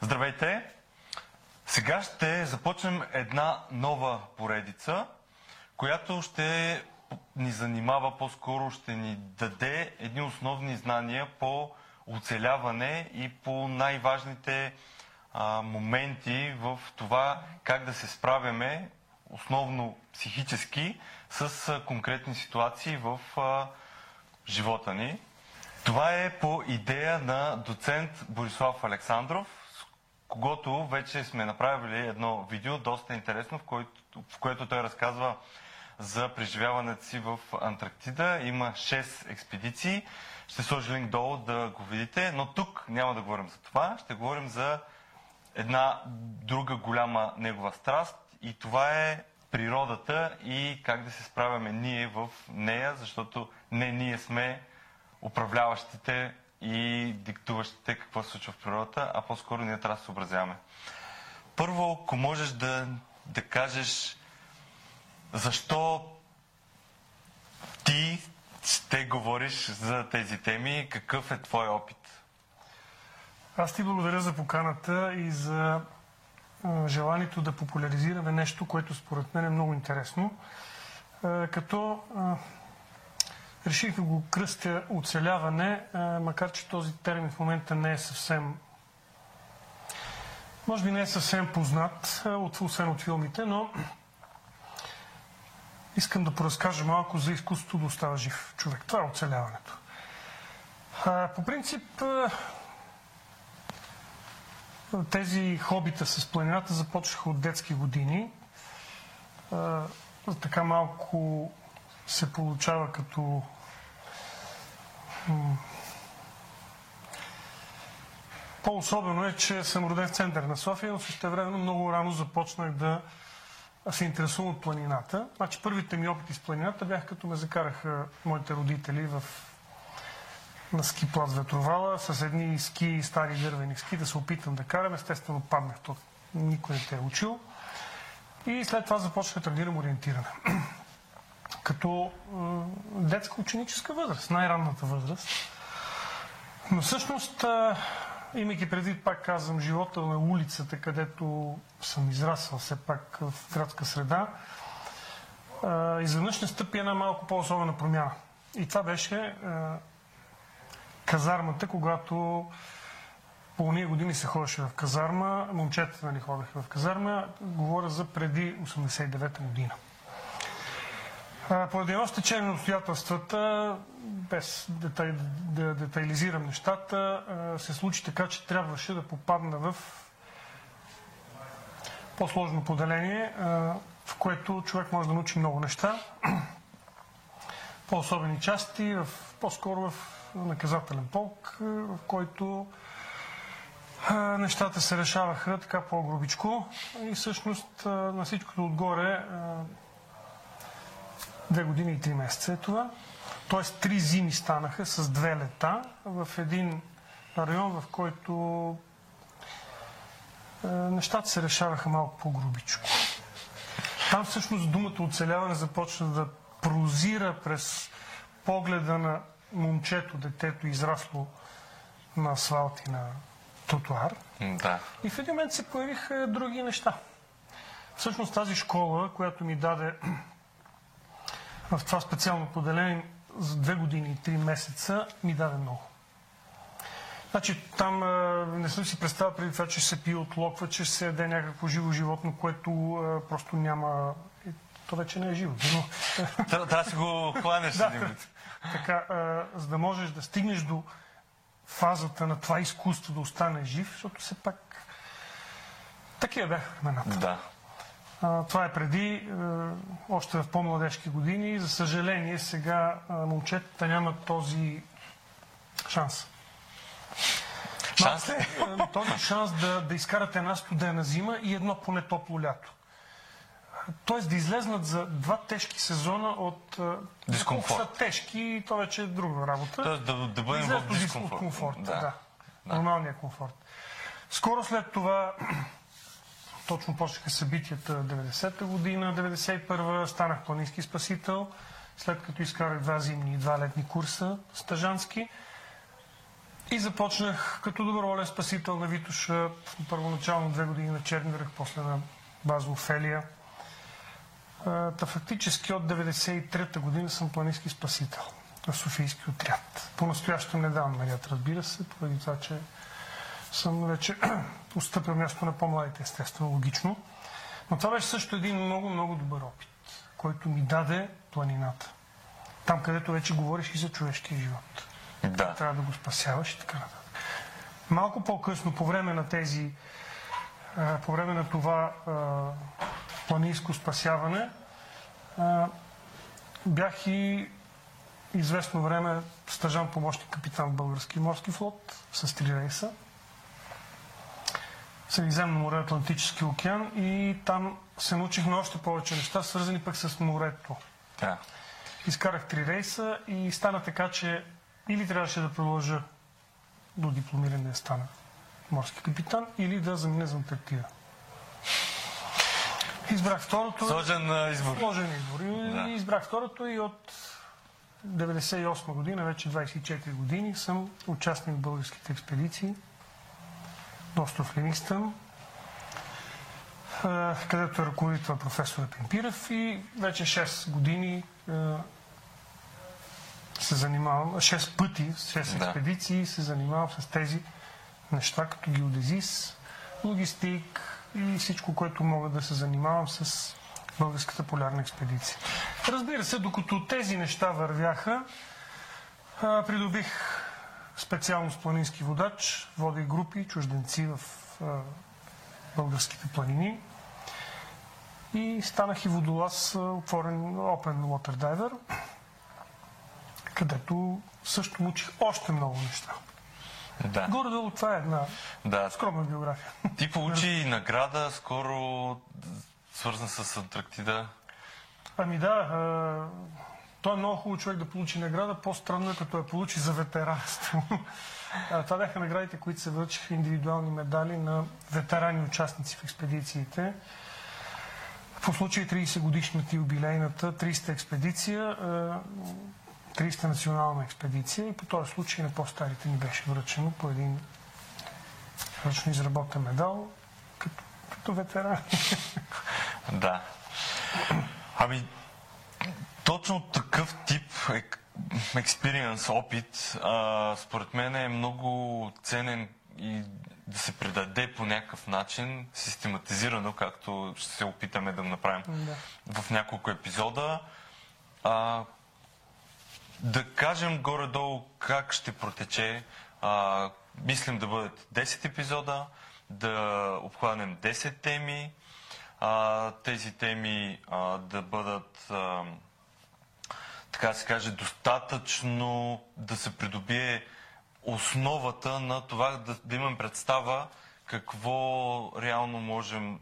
Здравейте! Сега ще започнем една нова поредица, която ще ни занимава, по-скоро ще ни даде едни основни знания по оцеляване и по най-важните а, моменти в това как да се справяме, основно психически, с а, конкретни ситуации в а, живота ни. Това е по идея на доцент Борислав Александров, когото вече сме направили едно видео, доста интересно, в което, в което той разказва за преживяването си в Антарктида. Има 6 експедиции. Ще сложи линк долу да го видите, но тук няма да говорим за това. Ще говорим за една друга голяма негова страст и това е природата и как да се справяме ние в нея, защото не ние сме управляващите и диктуващите какво се случва в природата, а по-скоро ние трябва да се съобразяваме. Първо, ако можеш да, да кажеш защо ти ще говориш за тези теми, какъв е твой опит? Аз ти благодаря за поканата и за желанието да популяризираме нещо, което според мен е много интересно. Като реших да го кръстя оцеляване, макар че този термин в момента не е съвсем може би не е съвсем познат, освен от филмите, но искам да поразкажа малко за изкуството да остава жив човек. Това е оцеляването. по принцип, тези хобита с планината започнаха от детски години. така малко се получава като по-особено е, че съм роден в център на София, но също време много рано започнах да се интересувам от планината. Значи първите ми опити с планината бях като ме закараха моите родители в на ски плац Ветровала с едни ски, стари дървени ски, да се опитам да карам. Естествено паднах, то никой не те е учил. И след това започнах да тренирам ориентиране. Като детска ученическа възраст, най-ранната възраст. Но всъщност, имайки предвид, пак казвам, живота на улицата, където съм израсъл все пак в градска среда, изведнъж не стъпи една малко по-особена промяна. И това беше казармата, когато по уния години се ходеше в казарма, момчетата нали, ходеха в казарма, говоря за преди 89-та година. Поради едно стечение на обстоятелствата, без детай, да детайлизирам нещата, се случи така, че трябваше да попадна в по-сложно поделение, в което човек може да научи много неща, по-особени части, по-скоро в наказателен полк, в който нещата се решаваха така по-грубичко. И всъщност на всичкото отгоре две години и три месеца е това. Тоест три зими станаха с две лета в един район, в който нещата се решаваха малко по-грубичко. Там всъщност думата оцеляване започна да прозира през погледа на момчето, детето, израсло на асфалт и на тротуар. Да. И в един момент се появиха други неща. Всъщност тази школа, която ми даде в това специално поделение за две години и три месеца, ми даде много. Значи там не съм си представил преди това, че се пие от локва, че се яде някакво живо животно, което просто няма... То вече не е живо. Но... Трябва да си го хванеш да, така, а, за да можеш да стигнеш до фазата на това изкуство да остане жив, защото все пак такива бяха времената. Да. Това е преди, а, още в по-младежки години. За съжаление, сега а, момчетата нямат този шанс. Шанс ли? Този шанс да, да изкарате една студена зима и едно поне топло лято. Тоест да излезнат за два тежки сезона от... Дискомфорт. са тежки, то вече е друга работа. Тоест да, да бъдем в дискомфорт. От комфорт, да. Да. Нормалния комфорт. Скоро след това, точно почнаха събитията 90-та година, 91-та, станах планински спасител, след като изкарах два зимни и два летни курса стажански. И започнах като доброволен спасител на Витоша, първоначално две години на Чернирах, после на база Офелия. Та фактически от 93-та година съм планински спасител на Софийски отряд. По-настоящем не давам наряд, разбира се, поради това, че съм вече устъпил място на по-младите, естествено, логично. Но това беше също един много, много добър опит, който ми даде планината. Там, където вече говориш и за човешкия живот. Да. Трябва да го спасяваш и така нататък. Малко по-късно, по време на тези, по време на това планинско спасяване, бях и известно време стъжан помощник капитан в Български морски флот с три рейса. Средиземно море, Атлантически океан и там се научихме още повече неща, свързани пък с морето. Да. Изкарах три рейса и стана така, че или трябваше да продължа до дипломиране да стана морски капитан, или да замина за Антарктида. Избрах второто. Сложен избор. Сложен избор. И Да. избрах второто и от 98 година, вече 24 години, съм участник в българските експедиции. Доста в Ливингстън, а, където е ръководител професор Пимпирев и вече 6 години се занимавам, 6 пъти, 6 Да. експедиции се занимавам с тези неща, като геодезис, логистик и всичко, което мога да се занимавам с българската полярна експедиция. Разбира се, докато тези неща вървяха, придобих специалност планински водач, водя групи, чужденци в а, българските планини и станах и водолаз, отворен Open Water Diver, където също учих още много неща. Да. Горе-долу това е една да. скромна биография. Ти получи награда скоро, свързан с Антарктида. Ами да, той е много хубаво човек да получи награда. По-странно е като я получи за ветеранство. Това бяха наградите, които се връчиха индивидуални медали на ветерани участници в експедициите. По случай 30 годишната юбилейната 300 експедиция, а, 30 национална експедиция и по този случай на по-старите ни беше връчено по един ръчно изработен медал като, като ветеран. Да. Ами, точно такъв тип експириенс, опит, а, според мен е много ценен и да се предаде по някакъв начин, систематизирано, както ще се опитаме да направим Да. в няколко епизода. А, да кажем горе-долу как ще протече. А, мислим да бъдат 10 епизода, да обхванем 10 теми. А, тези теми а, да бъдат, а, така се каже, достатъчно да се придобие основата на това да, да имам представа какво реално можем,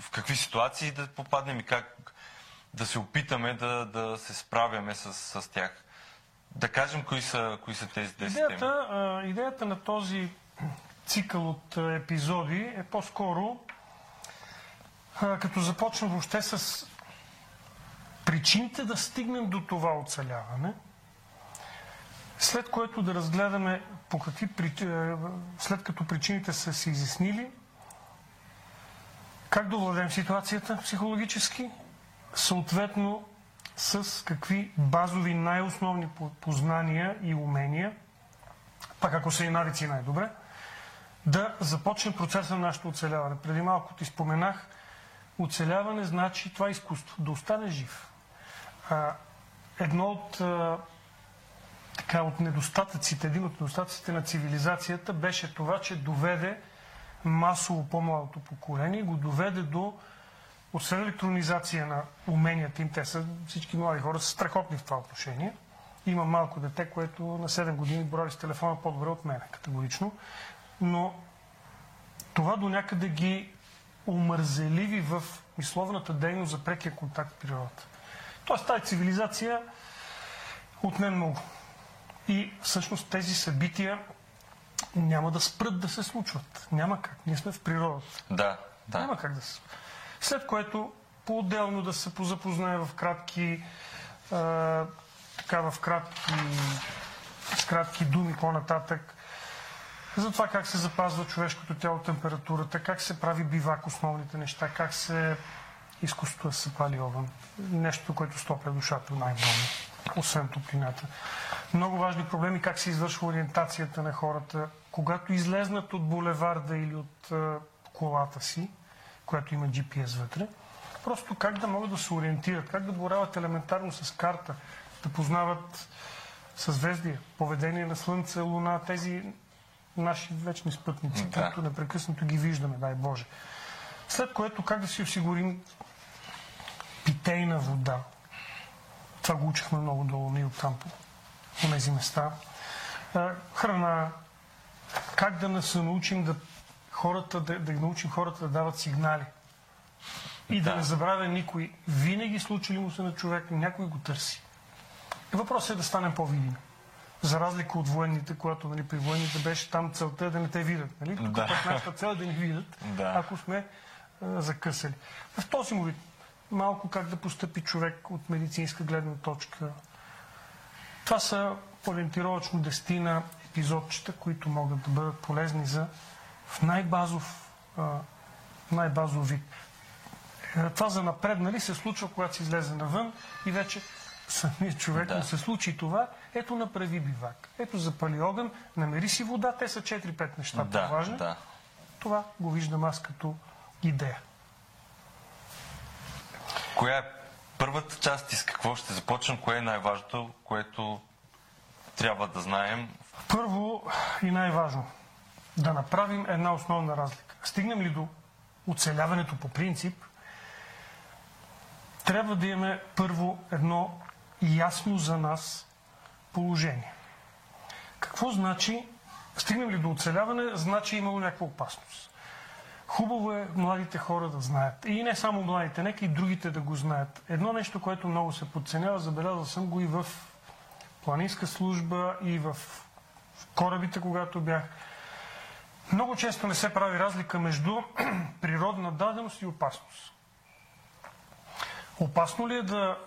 в какви ситуации да попаднем и как да се опитаме да, да се справяме с, с тях. Да кажем кои са, кои са тези 10 теми. Идеята, а, идеята на този цикъл от епизоди е по-скоро като започна въобще с причините да стигнем до това оцеляване, след което да разгледаме по какви, а, след като причините са се изяснили, как да овладеем ситуацията психологически, съответно с какви базови най-основни по- познания и умения, пак ако са и навици най-добре, да започне процеса на нашето оцеляване. Преди малко ти споменах, оцеляване значи това е изкуство, да остане жив. Едно от, така, от недостатъците, един от недостатъците на цивилизацията беше това, че доведе масово по-младото поколение, го доведе до освен електронизация на уменията им, те са всички млади хора са страхотни в това отношение. Има малко дете, което на 7 години брои с телефона по-добре от мен, категорично. Но това до някъде ги омързеливи в мисловната дейност за прекия контакт с природата. Тоест тази цивилизация отне много. И всъщност тези събития няма да спрат да се случват. Няма как. Ние сме в природата. Да, да. Няма как да се. След което по-отделно да се позапознае в кратки, а, така в кратки, с кратки думи по-нататък за това как се запазва човешкото тяло, температурата, как се прави бивак, основните неща, как се изкуството да се пали огън. Нещо, което стопля душата най-много, освен топлината. Много важни проблеми, как се извършва ориентацията на хората, когато излезнат от булеварда или от а, колата си, която има GPS вътре, просто как да могат да се ориентират, как да борават елементарно с карта, да познават съзвездия, поведение на Слънце, Луна, тези наши вечни спътници, да. които непрекъснато ги виждаме, дай Боже. След което как да си осигурим питейна вода. Това го учихме много долу ние там по тези места. Храна. Как да не се научим да хората, да, да научим хората да дават сигнали. И да, да не забравя никой. Винаги случили му се на човек, някой го търси. Въпросът е да станем по-видими. За разлика от военните, когато нали, при военните беше там целта е да не те видят. Нали? Тук да. пък нашата цел е да ни видят, да. ако сме а, закъсали. В този му вид малко как да постъпи човек от медицинска гледна точка. Това са ориентировачно дестина епизодчета, които могат да бъдат полезни за в най-базов, най-базов вид. Е, това за напреднали се случва, когато се излезе навън и вече самият човек да. му се случи това, ето направи бивак. Ето запали огън, намери си вода, те са 4-5 неща да, по-важни. Да. Това го виждам аз като идея. Коя е първата част и с какво ще започнем? Кое е най-важното, което трябва да знаем? Първо и най-важно да направим една основна разлика. Стигнем ли до оцеляването по принцип, трябва да имаме първо едно ясно за нас положение. Какво значи, стигнем ли до оцеляване, значи имало някаква опасност. Хубаво е младите хора да знаят. И не само младите, нека и другите да го знаят. Едно нещо, което много се подценява, забелязал съм го и в планинска служба, и в корабите, когато бях. Много често не се прави разлика между природна даденост и опасност. Опасно ли е да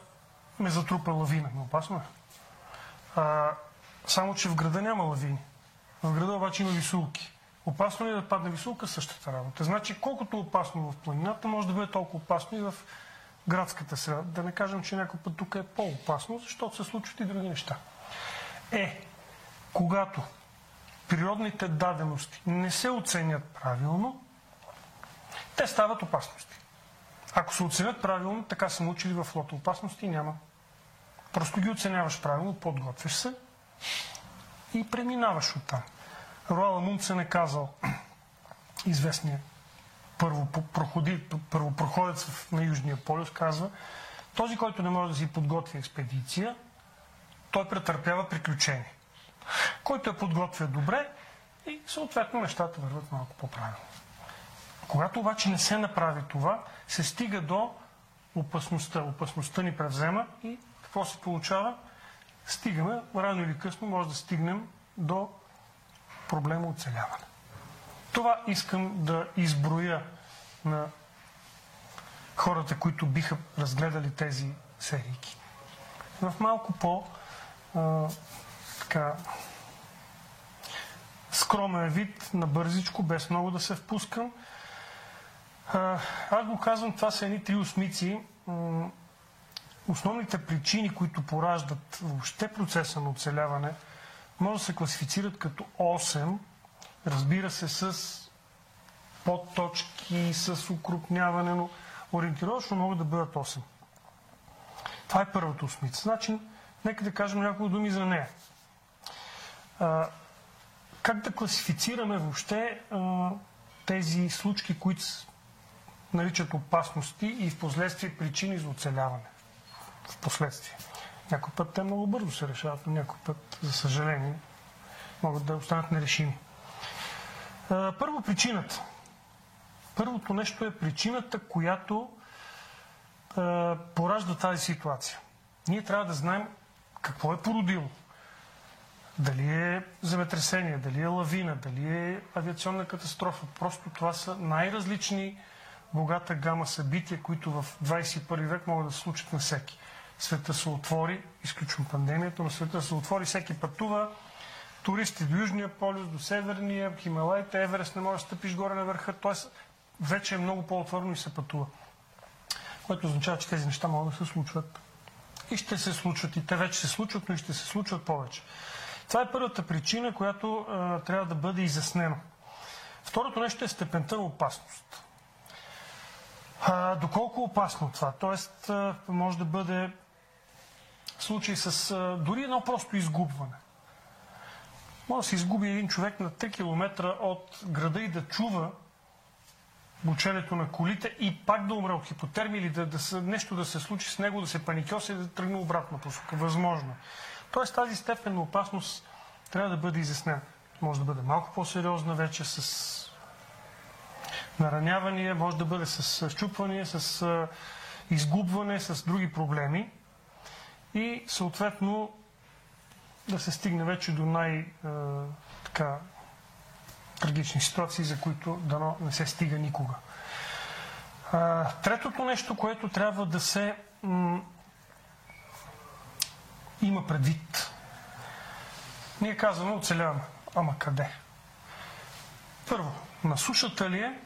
ме затрупа лавина? Опасно е. А, само, че в града няма лавини. В града обаче има висулки. Опасно е да падне висулка? Същата работа. Значи, колкото опасно в планината, може да бъде толкова опасно и в градската среда. Да не кажем, че някой път тук е по-опасно, защото се случват и други неща. Е, когато природните дадености не се оценят правилно, те стават опасности. Ако се оценят правилно, така са научили в лото опасности няма. Просто ги оценяваш правилно, подготвяш се и преминаваш оттам. Роала Мунцен е казал, известният първопроходец на Южния полюс, казва, този, който не може да си подготви експедиция, той претърпява приключение. Който я подготвя добре и съответно нещата върват малко по-правилно. Когато обаче не се направи това, се стига до опасността. Опасността ни превзема и какво се получава? Стигаме, рано или късно може да стигнем до проблема оцеляване. Това искам да изброя на хората, които биха разгледали тези серийки. В малко по а, така, скромен вид, на бързичко, без много да се впускам. А, аз го казвам, това са едни три осмици. Основните причини, които пораждат въобще процеса на оцеляване, може да се класифицират като 8, разбира се, с подточки, с укрупняване, но ориентировъчно могат да бъдат 8. Това е първата осмица. Значи, нека да кажем няколко думи за нея. А, как да класифицираме въобще а, тези случки, които наричат опасности и в последствие причини за оцеляване? В последствие. Някой път те много бързо се решават, но някой път, за съжаление, могат да останат нерешими. Първо причината. Първото нещо е причината, която поражда тази ситуация. Ние трябва да знаем какво е породило. Дали е земетресение, дали е лавина, дали е авиационна катастрофа. Просто това са най-различни богата гама събития, които в 21 век могат да се случат на всеки света се отвори, изключвам пандемията, но света се отвори, всеки пътува, туристи до Южния полюс, до Северния, Хималайте, Еверест не може да стъпиш горе на върха, т.е. вече е много по-отворено и се пътува. Което означава, че тези неща могат да се случват. И ще се случват. И те вече се случват, но и ще се случват повече. Това е първата причина, която а, трябва да бъде изяснена. Второто нещо е степента на опасност. А, доколко опасно това? Тоест, а, може да бъде случай с дори едно просто изгубване. Може да се изгуби един човек на 3 км от града и да чува бученето на колите и пак да умре от хипотермия или да, да, нещо да се случи с него, да се паникьоси и да тръгне обратно посока. Възможно. Тоест тази степен на опасност трябва да бъде изяснена. Може да бъде малко по-сериозна вече с наранявания, може да бъде с щупвания, с изгубване, с други проблеми и съответно да се стигне вече до най- така, трагични ситуации, за които дано не се стига никога. третото нещо, което трябва да се има предвид. Ние казваме оцеляваме. Ама къде? Първо, на сушата ли е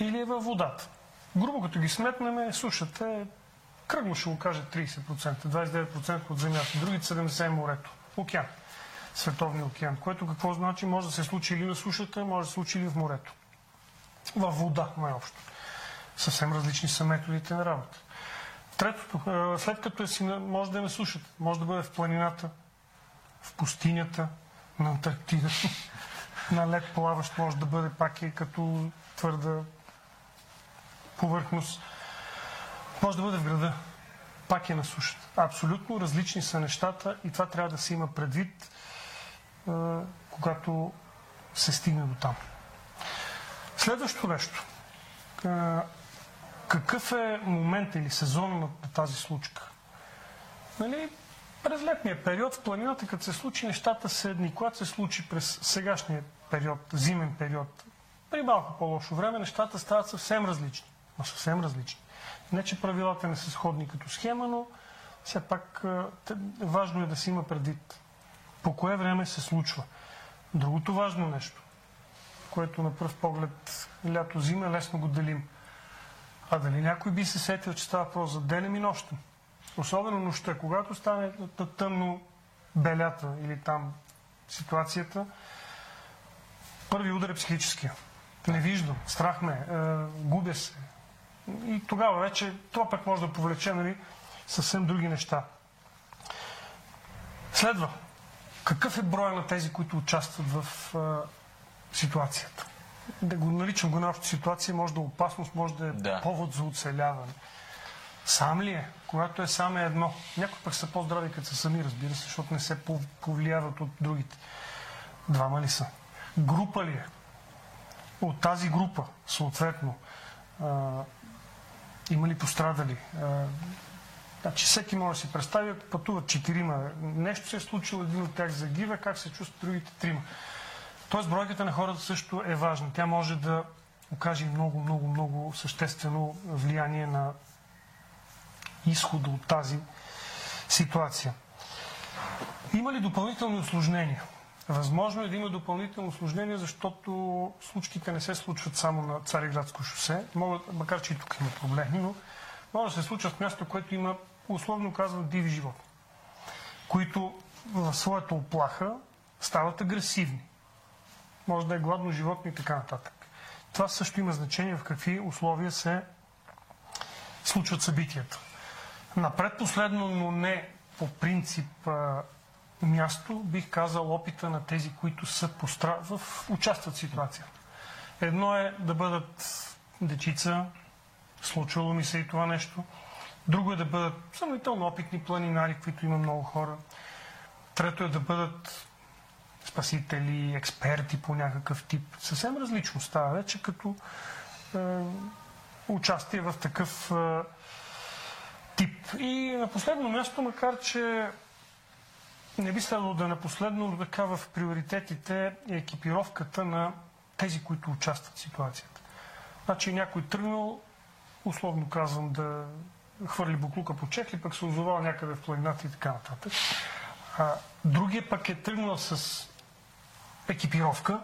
или е във водата? Грубо като ги сметнем, сушата е кръгно ще го кажа 30%, 29% от земята, другите 70% е морето, океан, световния океан, което какво значи? Може да се случи или на сушата, може да се случи или в морето. Във вода, най-общо. Съвсем различни са методите на работа. Третото, след като е си, може да е на сушата, може да бъде в планината, в пустинята, на Антарктида, на лед плаващ може да бъде пак и като твърда повърхност. Може да бъде в града, пак е на сушата. Абсолютно различни са нещата и това трябва да се има предвид, когато се стигне до там. Следващото нещо. Какъв е момент или сезон на тази случка? Нали, през летния период в планината, като се случи нещата са едни. Когато се случи през сегашния период, зимен период, при малко по-лошо време, нещата стават съвсем различни. Но съвсем различни. Не, че правилата не са сходни като схема, но все пак важно е да си има предвид по кое време се случва. Другото важно нещо, което на пръв поглед лято-зима лесно го делим. А дали някой би се сетил, че става въпрос за денем и нощем? Особено нощта, когато стане тъмно белята или там ситуацията, първи удар е психическия. Не виждам, страх ме, е, губя се. И тогава вече това пък може да повлече нали, съвсем други неща. Следва. Какъв е броя на тези, които участват в е, ситуацията? Да го наричам го на ситуация, може да е опасност, може да е да. повод за оцеляване. Сам ли е? Когато е сам е едно. Някои пък са по-здрави, като са сами, разбира се, защото не се повлияват от другите. Двама ли са? Група ли е? От тази група, съответно, а, има ли пострадали? Значи всеки може да си представи, ако пътуват четирима, нещо се е случило, един от тях загива, как се чувстват другите трима. Тоест бройката на хората също е важна. Тя може да окаже много, много, много съществено влияние на изхода от тази ситуация. Има ли допълнителни осложнения? Възможно е да има допълнителни осложнения, защото случките не се случват само на Цареградско шосе, могат, макар че и тук има проблеми, но може да се случват в място, което има, условно казвам, диви животни, които в своята оплаха стават агресивни. Може да е гладно животно и така нататък. Това също има значение в какви условия се случват събитията. На предпоследно, но не по принцип място, бих казал опита на тези, които са постра... в... участват в ситуацията. Едно е да бъдат дечица, случвало ми се и това нещо. Друго е да бъдат съмнително опитни планинари, които има много хора. Трето е да бъдат спасители, експерти по някакъв тип. Съвсем различно става вече като е, участие в такъв е, тип. И на последно място, макар че не би следвало да е последно, но така в приоритетите е екипировката на тези, които участват в ситуацията. Значи някой тръгнал, условно казвам, да хвърли буклука по чехли, пък се озовал някъде в планината и така нататък. А, другия пък е тръгнал с екипировка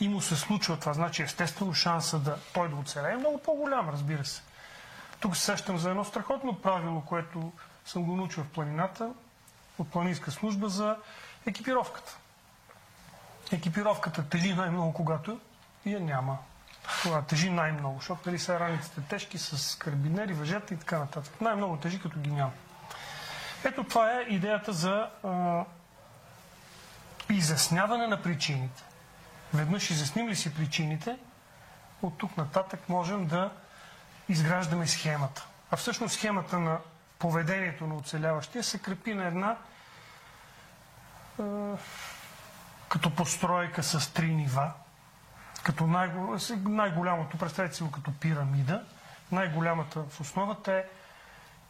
и му се случва това. Значи естествено шанса да той да оцелее е много по-голям, разбира се. Тук се сещам за едно страхотно правило, което съм го научил в планината от планинска служба за екипировката. Екипировката тежи най-много, когато я няма. Това тежи най-много, защото дали са раниците тежки с карбинери, въжета и така нататък. Най-много тежи, като ги няма. Ето това е идеята за а, изясняване на причините. Веднъж изясним ли си причините, от тук нататък можем да изграждаме схемата. А всъщност схемата на поведението на оцеляващия се крепи на една е, като постройка с три нива, като най- най-голямото, представете си го като пирамида, най-голямата в основата е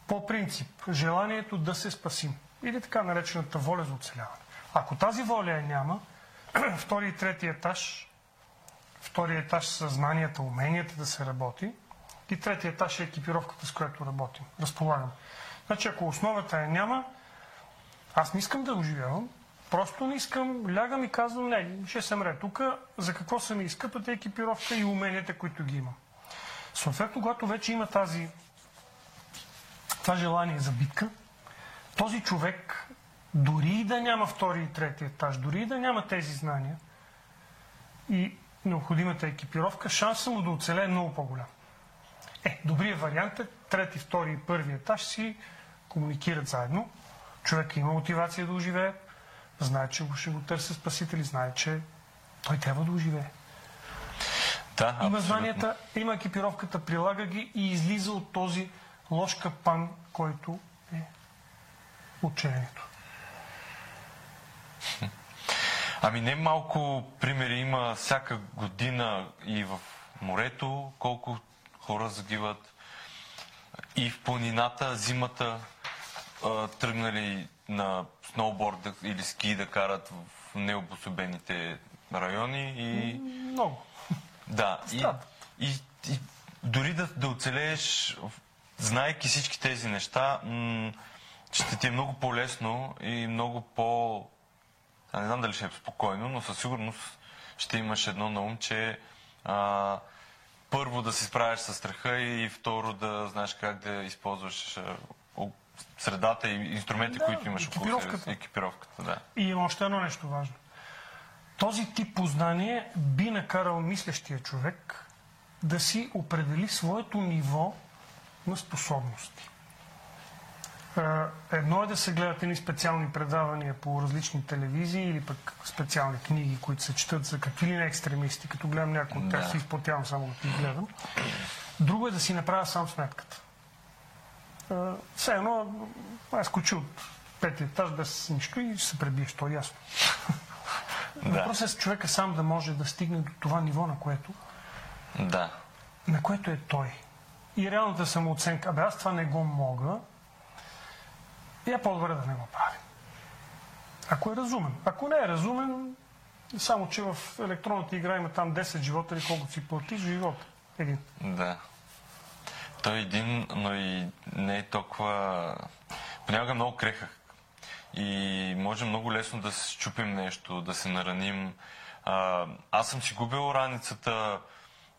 по принцип желанието да се спасим. Или така наречената воля за оцеляване. Ако тази воля я няма, втори и трети етаж, втори етаж са знанията, уменията да се работи, и третия етаж е екипировката, с която работим, разполагам. Значи, ако основата я няма, аз не искам да оживявам, просто не искам, лягам и казвам, не, ще се мре. Тук за какво са ми изкъпата екипировка и уменията, които ги имам. Съответно, когато вече има тази, това желание за битка, този човек, дори и да няма втори и трети етаж, дори и да няма тези знания и необходимата екипировка, шансът му да оцелее е много по-голям. Е, добрият вариант е трети, втори и първи етаж си комуникират заедно. Човек има мотивация да оживее, знае, че ще го търси спасители, знае, че той трябва да оживее. Да, има абсолютно. знанията, има екипировката, прилага ги и излиза от този лош капан, който е учението. Ами не малко примери има всяка година и в морето, колко хора загиват. И в планината, зимата, а, тръгнали на сноуборд или ски да карат в необособените райони и Много. да, и, и, и дори да, да оцелееш, знаеки всички тези неща, ще ти е много по-лесно и много по... А не знам дали ще е спокойно, но със сигурност ще имаш едно на ум, че а, първо да се справяш с страха и второ да знаеш как да използваш средата и инструменти, Да, които имаш около себе екипировката. Екипировката, да. И има още едно нещо важно. Този тип познание би накарал мислещия човек да си определи своето ниво на способности. Е, Едно е да се гледат едни специални предавания по различни телевизии или пък специални книги, които се четат за какви ли не екстремисти, като гледам някои от тях, се изплатявам само да ги гледам. Друго е да си направя сам сметката. Е, Все едно, аз скочи от петия етаж без нищо и ще се пребиеш, то е ясно. Да. Въпросът е човека сам да може да стигне до това ниво, на което, Да. на което е той. И реалната самооценка, абе аз това не го мога, и е по-добре да не го правим. Ако е разумен. Ако не е разумен, само че в електронната игра има там 10 живота или колкото си платиш живота. Един. Да. Той е един, но и не е толкова... Понякога е много крехък. И може много лесно да се щупим нещо, да се нараним. А, аз съм си губил раницата.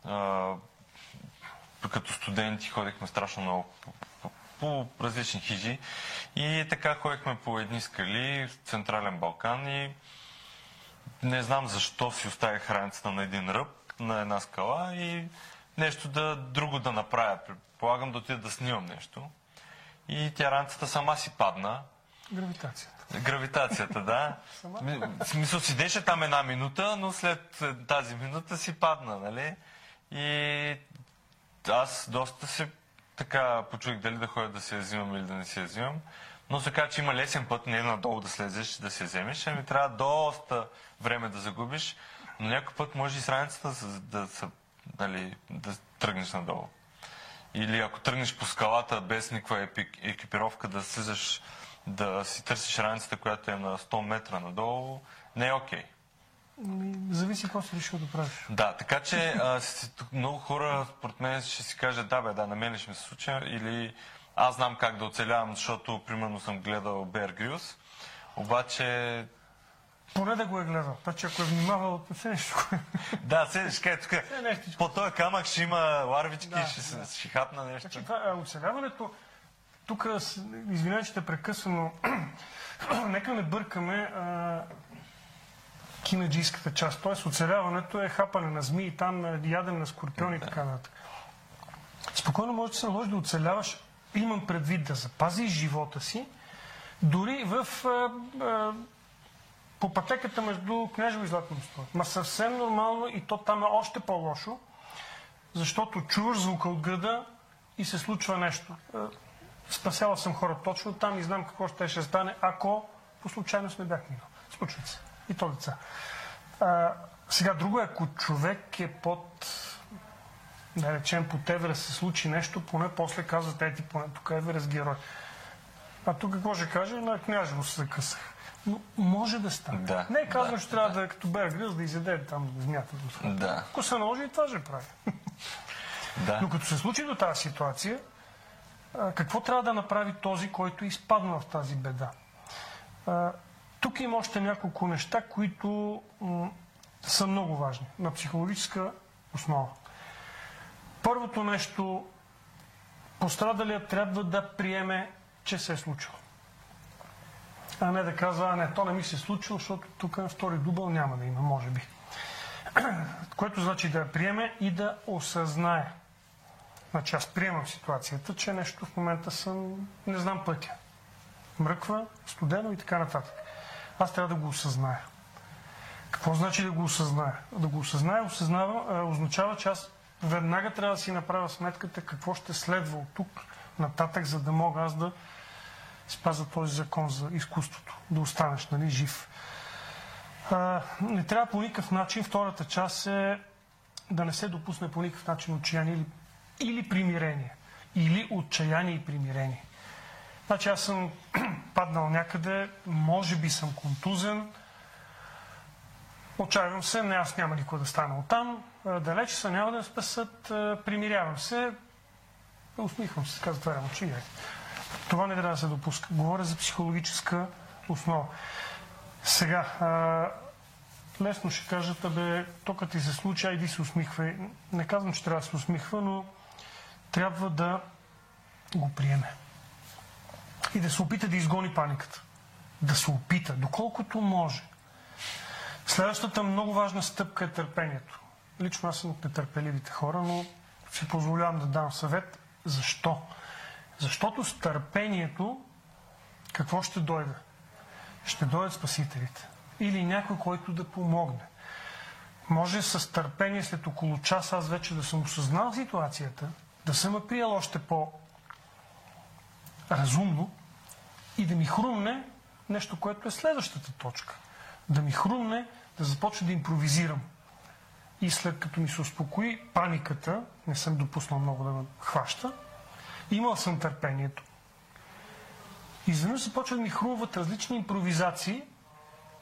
А, като студенти ходихме страшно много по, различни хижи. И така ходихме по едни скали в Централен Балкан и не знам защо си оставих раницата на един ръб, на една скала и нещо да, друго да направя. Предполагам да отида да снимам нещо. И тя раницата сама си падна. Гравитацията. Гравитацията, да. Смисъл седеше там една минута, но след тази минута си падна, нали? И аз доста се така почух дали да ходя да се я взимам или да не се я взимам. Но се каза, че има лесен път, не е надолу да слезеш, да се вземеш, ами трябва доста време да загубиш. Но някой път може и с раницата да, да, нали, да тръгнеш надолу. Или ако тръгнеш по скалата без никаква екипировка да слизаш, да си търсиш раницата, която е на 100 метра надолу, не е окей. Ми, Зависи какво си решил да правиш. Да, така че а, много хора, според мен, ще си кажат, да бе, да, на мен ли ще ми се случи, или аз знам как да оцелявам, защото, примерно, съм гледал Bear Grylls. Обаче Поне да го е гледал. Значи ако е внимавал, все нещо. Да, седиш къде тук. Е, нещичко. По този камък ще има ларвички, Да, ще, да. ще хапна нещо. Значи това е оцеляването. Тук, извинявай, че те прекъсвам, но нека не бъркаме а, кинаджийската част. Тоест оцеляването е хапане на змии, там е ядене на скорпиони и така нататък. Спокойно може да се наложи да оцеляваш, имам предвид да запазиш живота си, дори в а, а, по пътеката между Княжево и Златно мостово. Ма съвсем нормално и то там е още по-лошо, защото чуваш звука от града и се случва нещо. Е, Спасяла съм хора точно там и знам какво ще ще стане, ако по случайност не бях минал. Случва се. И то деца. А, сега друго е, ако човек е под да речем под Еверест се случи нещо, поне после казват, ети поне тук е Еверест герой. А тук какво ще каже? На княжево се закъсах. Но може да стане. Да, не е казано, да, че трябва да е като Бер Грилс да изяде там змията. Да, Ако се наложи, и това ще прави. да. Но като се случи до тази ситуация, какво трябва да направи този, който е изпаднал в тази беда? Тук има още няколко неща, които са много важни на психологическа основа. Първото нещо, пострадалият трябва да приеме, че се е случило. А не да казва, а не, то не ми се е случило, защото тук втори дубъл няма да има, може би. Което значи да я приеме и да осъзнае. Значи аз приемам ситуацията, че нещо в момента съм, не знам пътя. Мръква, студено и така нататък. Аз трябва да го осъзная. Какво значи да го осъзная? Да го осъзная осъзнава, означава, че аз веднага трябва да си направя сметката какво ще следва от тук нататък, за да мога аз да спаза този закон за изкуството, да останеш нали, жив. А, не трябва по никакъв начин, втората част е да не се допусне по никакъв начин отчаяние или, или примирение. Или отчаяние и примирение. Значи аз съм паднал някъде, може би съм контузен, отчаявам се, не аз няма никой да стана оттам, далеч са, няма да ме спасат, примирявам се, усмихвам се, така затварям очи. айде. Това не трябва да се допуска. Говоря за психологическа основа. Сега, а, лесно ще кажат, абе, то ти се случи, айди се усмихвай. Не казвам, че трябва да се усмихва, но трябва да го приеме. И да се опита да изгони паниката. Да се опита, доколкото може. Следващата много важна стъпка е търпението. Лично аз съм от нетърпеливите хора, но си позволявам да дам съвет. Защо? Защото с търпението какво ще дойде? Ще дойдат спасителите. Или някой, който да помогне. Може с търпение след около час аз вече да съм осъзнал ситуацията, да съм я приел още по-разумно и да ми хрумне нещо, което е следващата точка. Да ми хрумне да започна да импровизирам. И след като ми се успокои паниката, не съм допуснал много да ме хваща, имал съм търпението. Изведнъж започват да ми хрумват различни импровизации,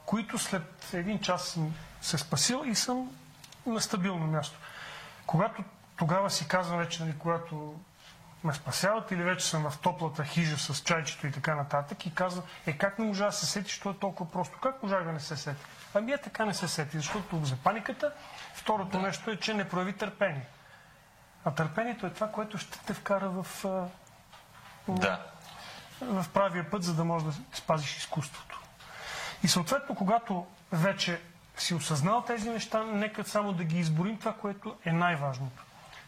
които след един час съм се спасил и съм на стабилно място. Когато тогава си казвам вече, нали, когато ме спасяват или вече съм в топлата хижа с чайчето и така нататък и казвам, е как не можа да се сети, що е толкова просто? Как можах да не се сети? Ами е така не се сети, защото за паниката второто да. нещо е, че не прояви търпение. А търпението е това, което ще те вкара в, Да. в правия път, за да можеш да спазиш изкуството. И съответно, когато вече си осъзнал тези неща, нека само да ги изборим това, което е най-важното.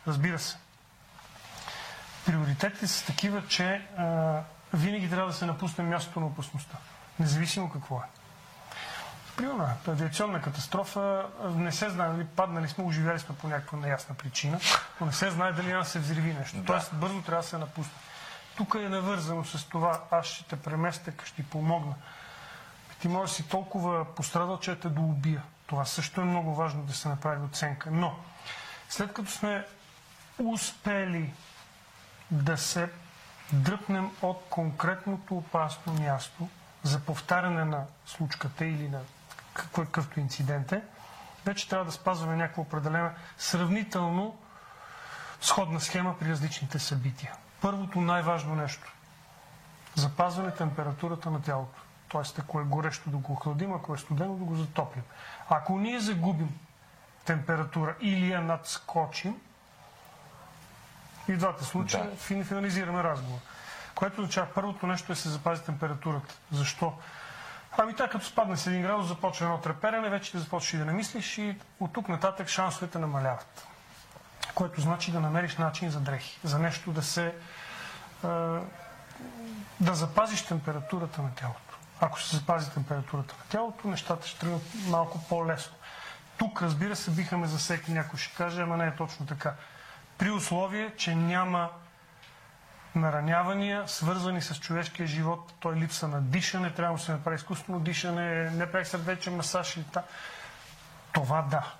Разбира се, приоритетите са такива, че а, винаги трябва да се напусне мястото на опасността, независимо какво е. Примерно, авиационна катастрофа, не се знае, нали, паднали сме, оживяли сме по някаква неясна причина, но не се знае дали няма се взриви нещо. Да. Тоест, бързо трябва да се напусне. Тук е навързано с това, аз ще те преместя, ще ти помогна. Ти може да си толкова пострадал, че те да убия. Това също е много важно да се направи оценка. Но, след като сме успели да се дръпнем от конкретното опасно място за повтаряне на случката или на какъвто инцидент е, вече трябва да спазваме някаква определена сравнително сходна схема при различните събития. Първото най-важно нещо запазване температурата на тялото. Тоест, ако е горещо да го охладим, ако е студено да го затоплим. Ако ние загубим температура или я надскочим, и в двата случая Да. фин- финализираме разговор. Което означава, първото нещо е да се запази температурата. Защо? Ами така, като спадне с 1 градус, започва едно треперене, вече ти започваш и да не мислиш и от тук нататък шансовете намаляват. Което значи да намериш начин за дрехи, за нещо да се... да запазиш температурата на тялото. Ако се запази температурата на тялото, нещата ще тръгнат малко по-лесно. Тук, разбира се, биха ме засекли, някой ще каже, ама не е точно така. При условие, че няма наранявания, свързани с човешкия живот, той липса на дишане, трябва да се направи изкуствено дишане, не прави сърдечен масаж и та. Това да.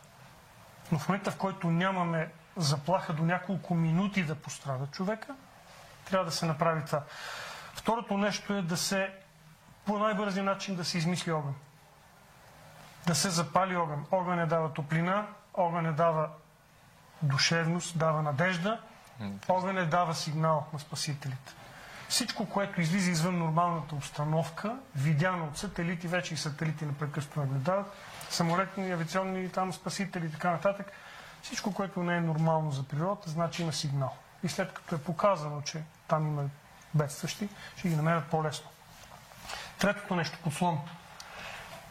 Но в момента, в който нямаме заплаха до няколко минути да пострада човека, трябва да се направи това. Второто нещо е да се по най-бързи начин да се измисли огън. Да се запали огън. Огън не дава топлина, огън не дава душевност, дава надежда, огън не дава сигнал на спасителите. Всичко, което излиза извън нормалната обстановка, видяно от сателити, вече и сателити непрекъснато наблюдават, самолетни, авиационни там спасители и така нататък, всичко, което не е нормално за природата, значи има сигнал. И след като е показано, че там има бедстващи, ще ги намерят по-лесно. Третото нещо, подслон.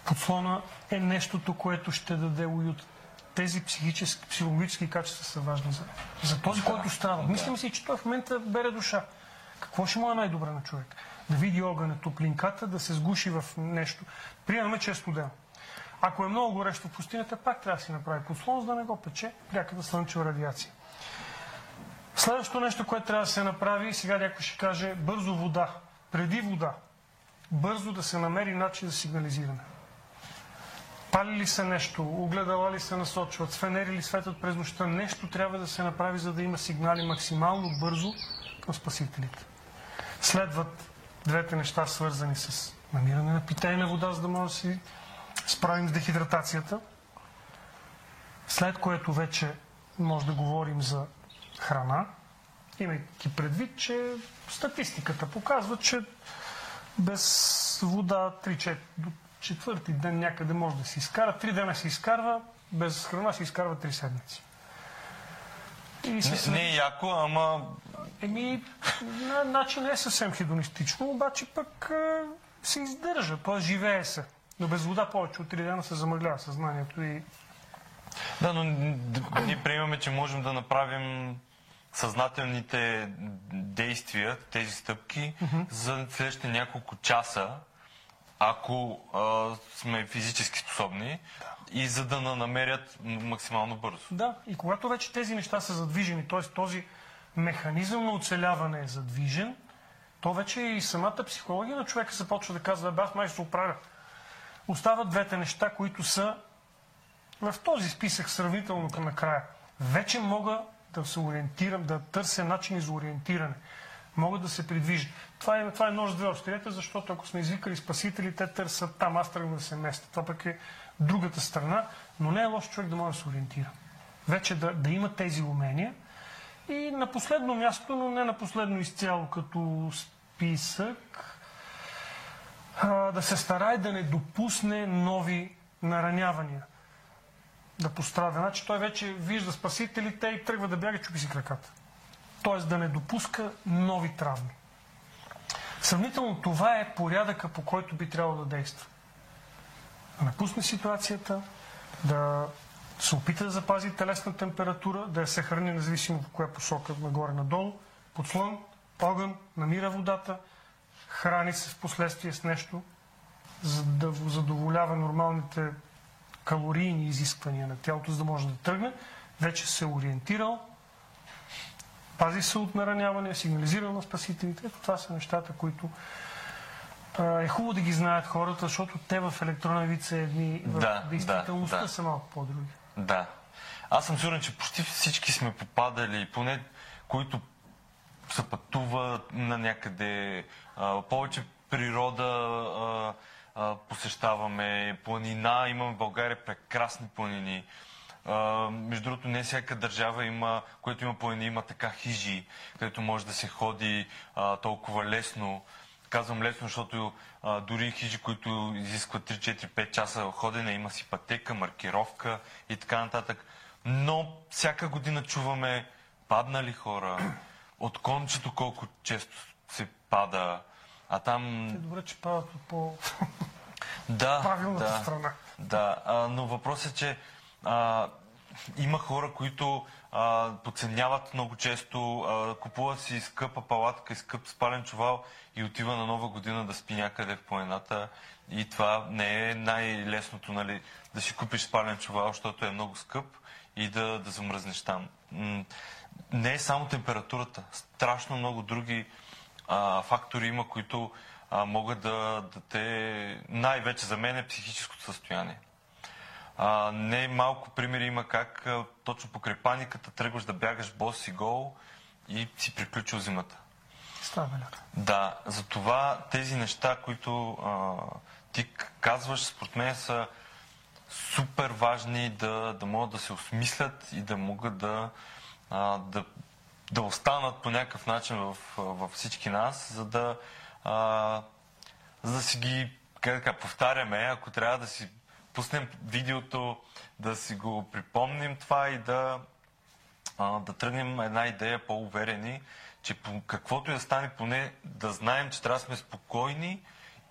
Подслона е нещото, което ще даде уют. Тези психически, психологически качества са важни за, за този, който страда. Мислим си, че той в момента бере душа. Какво ще му е най-добре на човек? Да види огъня, топлинката, да се сгуши в нещо. Приемаме, че е студено. Ако е много горещо в пустинята, пак трябва да си направи подслон, за да не го пече пряката слънчева радиация. Следващото нещо, което трябва да се направи, сега някой ще каже, бързо вода. Преди вода, бързо да се намери начин за сигнализиране. Пали ли се нещо, огледала ли се насочват, фенери ли светят през нощта, нещо трябва да се направи, за да има сигнали максимално бързо към спасителите. Следват двете неща, свързани с намиране на питейна вода, за да може да си справим с дехидратацията. След което вече може да говорим за храна, имайки предвид, че статистиката показва, че без вода 3 до четвърти ден някъде може да се изкара. Три дена се изкарва, без храна се изкарва три седмици. И се Не, не е яко, ама Еми, на, начин е съвсем хедонистично, обаче пък а, се издържа, т.е. живее се. Но без вода повече от 3 дена се замъглява съзнанието и Да, но ние приемаме, че можем да направим съзнателните действия, тези стъпки за следващите няколко часа, ако а, сме физически способни и за да на- намерят максимално бързо. Да, и когато вече тези неща са задвижени, т.е. този механизъм на оцеляване е задвижен, то вече и самата психология на човека започва да казва, бе, аз май ще се оправя. Остават двете неща, които са в този списък сравнително към накрая. Вече мога да се ориентирам, да търся начини за ориентиране. Мога да се придвижа. Това е, това е нож две острията, защото ако сме извикали спасители, те търсят там, аз тръгвам да се местя. Това пък е другата страна, но не е лош човек да може да се ориентира. Вече да, да има тези умения. И на последно място, но не на последно изцяло като списък, а, да се старае да не допусне нови наранявания. Да пострада. Значи той вече вижда спасителите и тръгва да бяга, чупи си краката. Тоест да не допуска нови травми. Сравнително това е порядъка, по който би трябвало да действа. Да напусне ситуацията, да се опита да запази телесна температура, да я се храни независимо в коя посока, нагоре-надолу, подслон, огън, намира водата, храни се в последствие с нещо, за да задоволява нормалните калорийни изисквания на тялото, за да може да тръгне, вече се е ориентирал, пази се от нараняване, сигнализирал на спасителите. Това са нещата, които е хубаво да ги знаят хората, защото те в електронен вид са едни, в Да, действителността да, да. са малко по-други. Да. Аз съм сигурен, че почти всички сме попадали, поне които са пътуват на някъде, а, повече природа а, а, посещаваме, планина, имаме в България прекрасни планини. А, между другото, не всяка държава има, което има планини, има така хижи, където може да се ходи а, толкова лесно, казвам лесно, защото а, дори хижи, които изискват 3-4-5 часа ходене, има си пътека, маркировка и така нататък. Но всяка година чуваме паднали хора, от кончето колко често се пада, а там... Е добре, че падат от по... Да, правилната да, страна. Да, а, но въпросът е, че а, има хора, които а, подценяват много често, а, купуват си скъпа палатка и скъп спален чувал и отива на нова година да спи някъде в планината. И това не е най-лесното, нали, да си купиш спален чувал, защото е много скъп и да, да замръзнеш там. Не е само температурата. Страшно много други а, фактори има, които а, могат да, да те... Най-вече за мен е психическото състояние. А, не малко примери има как а, точно покрай паниката тръгваш да бягаш бос и гол и си приключил зимата. Става лято. Да, затова тези неща, които а, ти казваш, според мен са супер важни да, да могат да се осмислят и да могат да, а, да, да останат по някакъв начин в, във всички нас, за да, а, за да си ги как да повтаряме, ако трябва да си пуснем видеото, да си го припомним това и да, а, да тръгнем една идея по-уверени, че по каквото и да стане, поне да знаем, че трябва да сме спокойни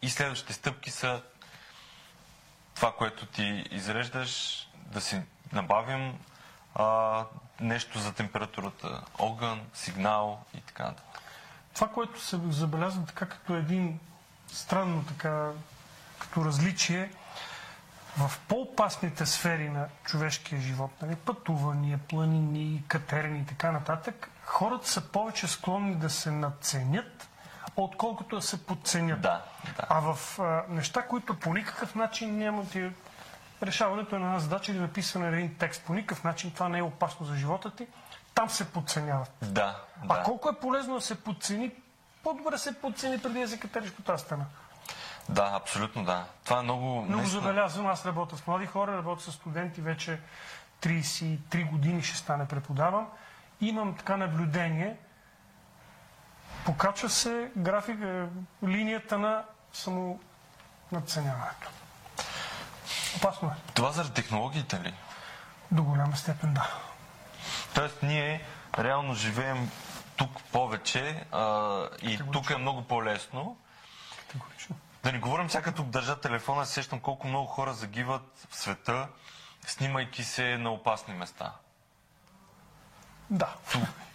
и следващите стъпки са това, което ти изреждаш, да си набавим а, нещо за температурата, огън, сигнал и така нататък. Това, което се забелязва така като един странно така, като различие, в по-опасните сфери на човешкия живот, нали, пътувания, планини, катерни и така нататък, хората са повече склонни да се надценят, отколкото да се подценят. Да, да. А в а, неща, които по никакъв начин нямат и решаването на една задача или написане на един текст, по никакъв начин това не е опасно за живота ти, там се подценяват. Да, А да. колко е полезно да се подцени, по-добре се подцени преди да се катериш по тази стена. Да, абсолютно да. Това е много... Много наистина- забелязвам, аз работя с млади хора, работя с студенти, вече 33 години ще стане преподавам. Имам така наблюдение, покачва се график, линията на само надценяването. Опасно е. Това заради технологиите ли? До голяма степен да. Тоест ние реално живеем тук повече а, и тук е много по-лесно. Категорично. Да не говорим сега като държа телефона, се сещам колко много хора загиват в света, снимайки се на опасни места. Да.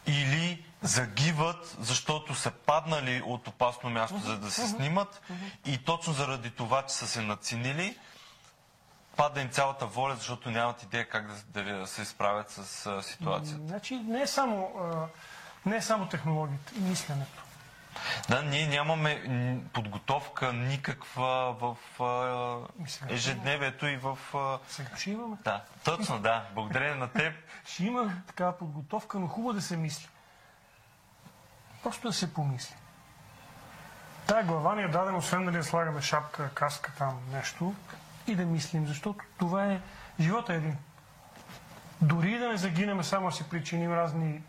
Или загиват, защото са паднали от опасно място, за да се снимат и точно заради това, че са се наценили, пада им цялата воля, защото нямат идея как да, да се справят с ситуацията. Значи не е само, не е само технологията мисленето. Да, ние нямаме подготовка никаква в а, ежедневието и в... а, Сега ще имаме. Да, точно, да. Благодарение на теб. Ще има такава подготовка, но хубаво да се мисли. Просто да се помисли. Тая глава ни е дадена, освен да ни слагаме шапка, каска там, нещо и да мислим, защото това е... Живота е един. Дори да не загинем, само си причиним разни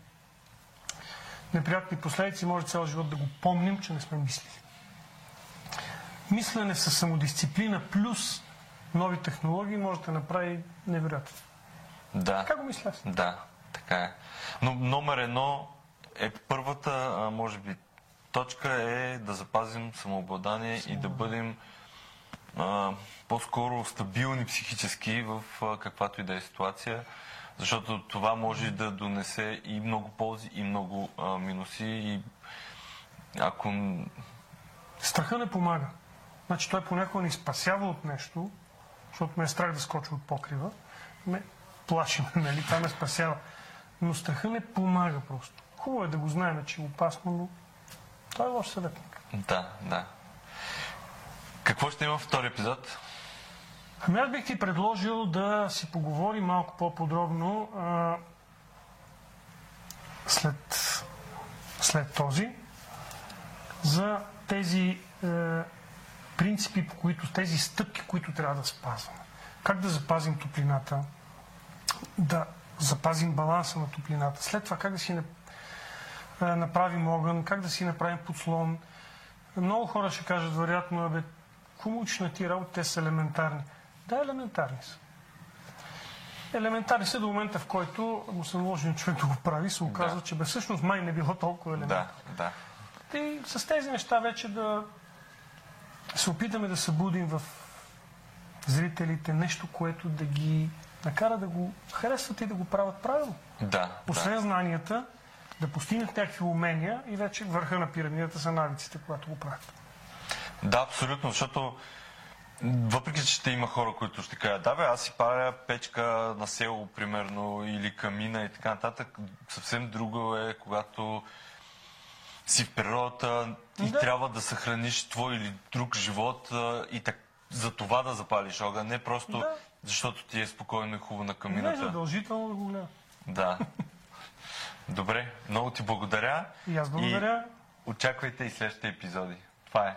неприятни последици, може цял живот да го помним, че не сме мислили. Мислене с самодисциплина плюс нови технологии може да направи невероятно. Да. Как го мисля аз? Да, така е. Но номер едно е първата, може би, точка е да запазим самообладание и да бъдем а, по-скоро стабилни психически в а, каквато и да е ситуация, защото това може да донесе и много ползи, и много а, минуси. И ако Страха не помага. Значи той понякога ни спасява от нещо, защото ме е страх да скоча от покрива. Ме плаши, нали? Това ме спасява. Но страха не помага просто. Хубаво е да го знаем, че е опасно, но това е лош съветник. Да, да. Какво ще има втори епизод? Ами аз бих ти предложил да си поговорим малко по-подробно а, след, след този за тези е, принципи, по които, тези стъпки, които трябва да спазваме. Как да запазим топлината, да запазим баланса на топлината. След това как да си е, направим огън, как да си направим подслон, Много хора ще кажат, вероятно, абе, кому учиш на тия работи, те са елементарни. Да, елементарни са. Елементарни са до момента, в който му се наложи на човек да го прави, се оказва, Да. че бе, всъщност май не било толкова елементарно. Да, да. И с тези неща вече да се опитаме да събудим в зрителите нещо, което да ги накара да го харесват и да го правят правилно. Да, Освен знанията, да постигнат някакви умения и вече върха на пирамидата са навиците, когато го правят. Да, абсолютно, защото въпреки, че ще има хора, които ще кажат, да бе, аз си паря печка на село, примерно, или камина и така нататък, съвсем друго е, когато си в природата и Да. трябва да съхраниш твой или друг живот и так, за това да запалиш огън, не просто Да. защото ти е спокойно и хубаво на Не е камината. задължително да го гледа. Да. Добре, много ти благодаря. И аз благодаря. И очаквайте и следващите епизоди. Това е.